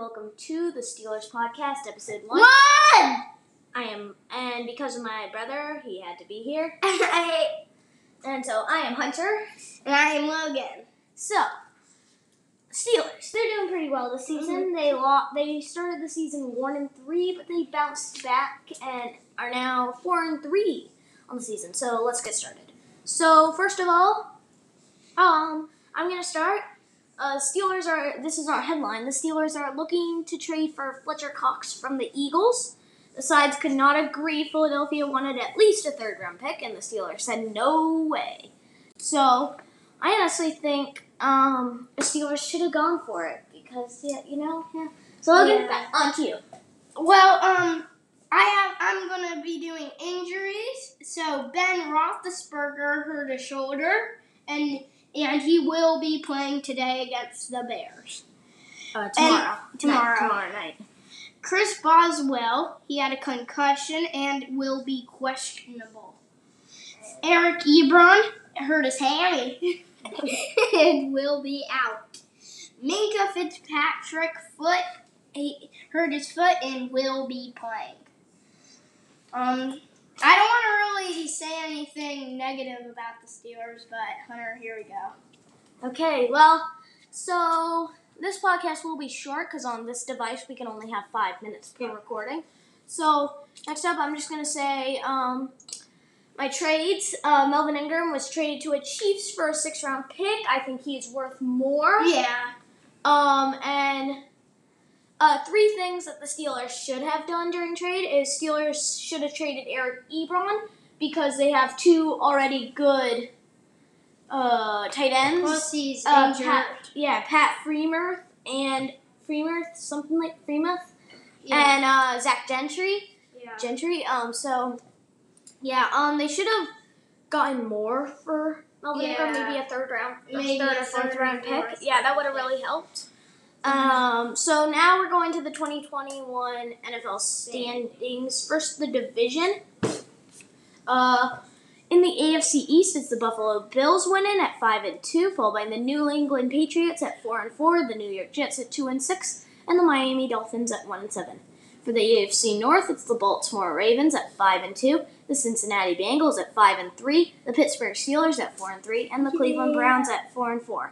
welcome to the Steelers podcast, episode one. One! I am, and because of my brother, he had to be here, I, and so I am Hunter. and I am Logan. So, Steelers, they're doing pretty well this season. They lost, they started the season one and three, but they bounced back and are now four and three on the season. So let's get started. So first of all, um, I'm gonna start. Uh, Steelers are. This is our headline. The Steelers are looking to trade for Fletcher Cox from the Eagles. The sides could not agree. Philadelphia wanted at least a third round pick, and the Steelers said no way. So I honestly think um, the Steelers should have gone for it because yeah, you know, yeah. So Logan, Yeah. back on to you. Well, um, I have. I'm gonna be doing injuries. So Ben Roethlisberger hurt a shoulder, and and he will be playing today against the Bears. Uh, tomorrow. tomorrow. Night, tomorrow night. Chris Boswell, he had a concussion and will be questionable. Eric Ebron hurt his hammy and will be out. Minkah Fitzpatrick foot he hurt his foot and will be playing. Um, I don't want to really say negative about the Steelers, but Hunter, here we go. Okay, well, so this podcast will be short because on this device we can only have five minutes per recording. So next up, I'm just gonna say um, my trades. Uh, Melvin Ingram was traded to a Chiefs for a six-round pick. I think he is worth more. Yeah. Um, and uh, three things that the Steelers should have done during trade is Steelers should have traded Eric Ebron because they have two already good uh, tight ends. Plus Uh, injured. Pat, yeah, Pat Freemuth and Freemuth, something like Freemuth, yeah. and uh, Zach Gentry. yeah. Gentry. Um, so yeah, um, they should have gotten more for Melvin Yeah. maybe a third round, Maybe third or fourth third round pick. fourth. Yeah, that would have really helped. Um, so now we're going to the 2021 NFL standings. First, the division. Uh, in the AFC East, it's the Buffalo Bills winning at five and two, followed by the New England Patriots at four and four, the New York Jets at two and six, and the Miami Dolphins at one and seven. For the AFC North, it's the Baltimore Ravens at five and two, the Cincinnati Bengals at five and three, the Pittsburgh Steelers at four and three, and the Cleveland Browns at four and four.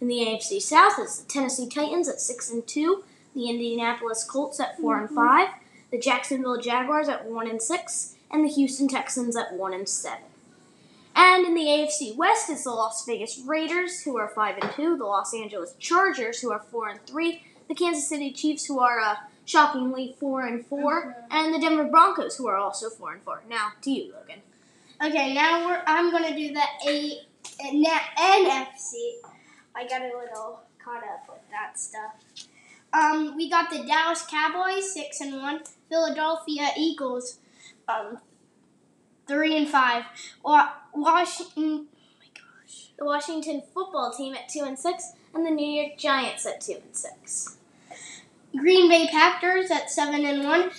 In the AFC South, it's the Tennessee Titans at six and two, the Indianapolis Colts at 4 and five, the Jacksonville Jaguars at one and six, and the Houston Texans at one and seven. And in the AFC West, is the Las Vegas Raiders, who are five and two, the Los Angeles Chargers, who are four and three, the Kansas City Chiefs, who are uh, shockingly four and 4 and the Denver Broncos, who are also four and four. Now to you, Logan. Okay, now we're, I'm gonna do the A NFC. I got a little caught up with that stuff. Um, we got the Dallas Cowboys six and one, Philadelphia Eagles, um, three and five, Wa- Washington. Oh. The Washington Football Team at two and six, and the New York Giants at two and six. Green Bay Packers at seven and one,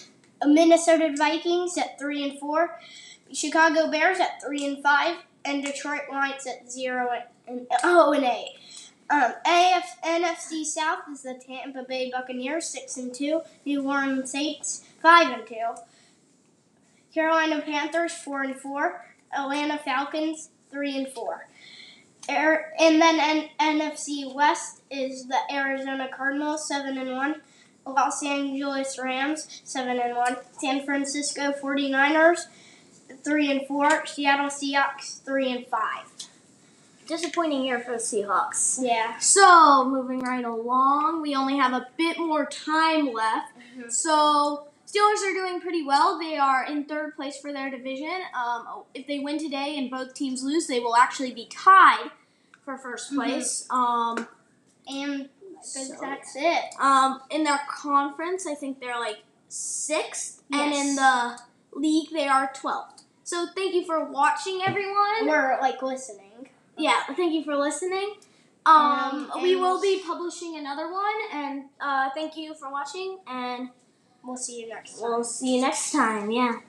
Minnesota Vikings at three and four, Chicago Bears at three and five, and Detroit Lions at zero and oh and eight. Um, AF, NFC South is the Tampa Bay Buccaneers six and two, New Orleans Saints five and two, Carolina Panthers four and four, Atlanta Falcons three and four. Air, and then N- NFC West is the Arizona Cardinals seven and one. Los Angeles Rams, 7 and 1. San Francisco 49ers, 3 and 4. Seattle Seahawks, 3 and 5. Disappointing year for the Seahawks. Yeah. So, moving right along, we only have a bit more time left. Mhm. So, Steelers are doing pretty well. They are in third place for their division. Um, if they win today and both teams lose, they will actually be tied for first Mhm. place. Um, And So- that's it. um, in their conference, I think they're like sixth, and in the league, they are 12th. So, thank you for watching, everyone. We're like listening. Yeah, thank you for listening. Um, Um, we will be publishing another one, and uh, thank you for watching, and We'll see you next time. we'll see you next time. Yeah.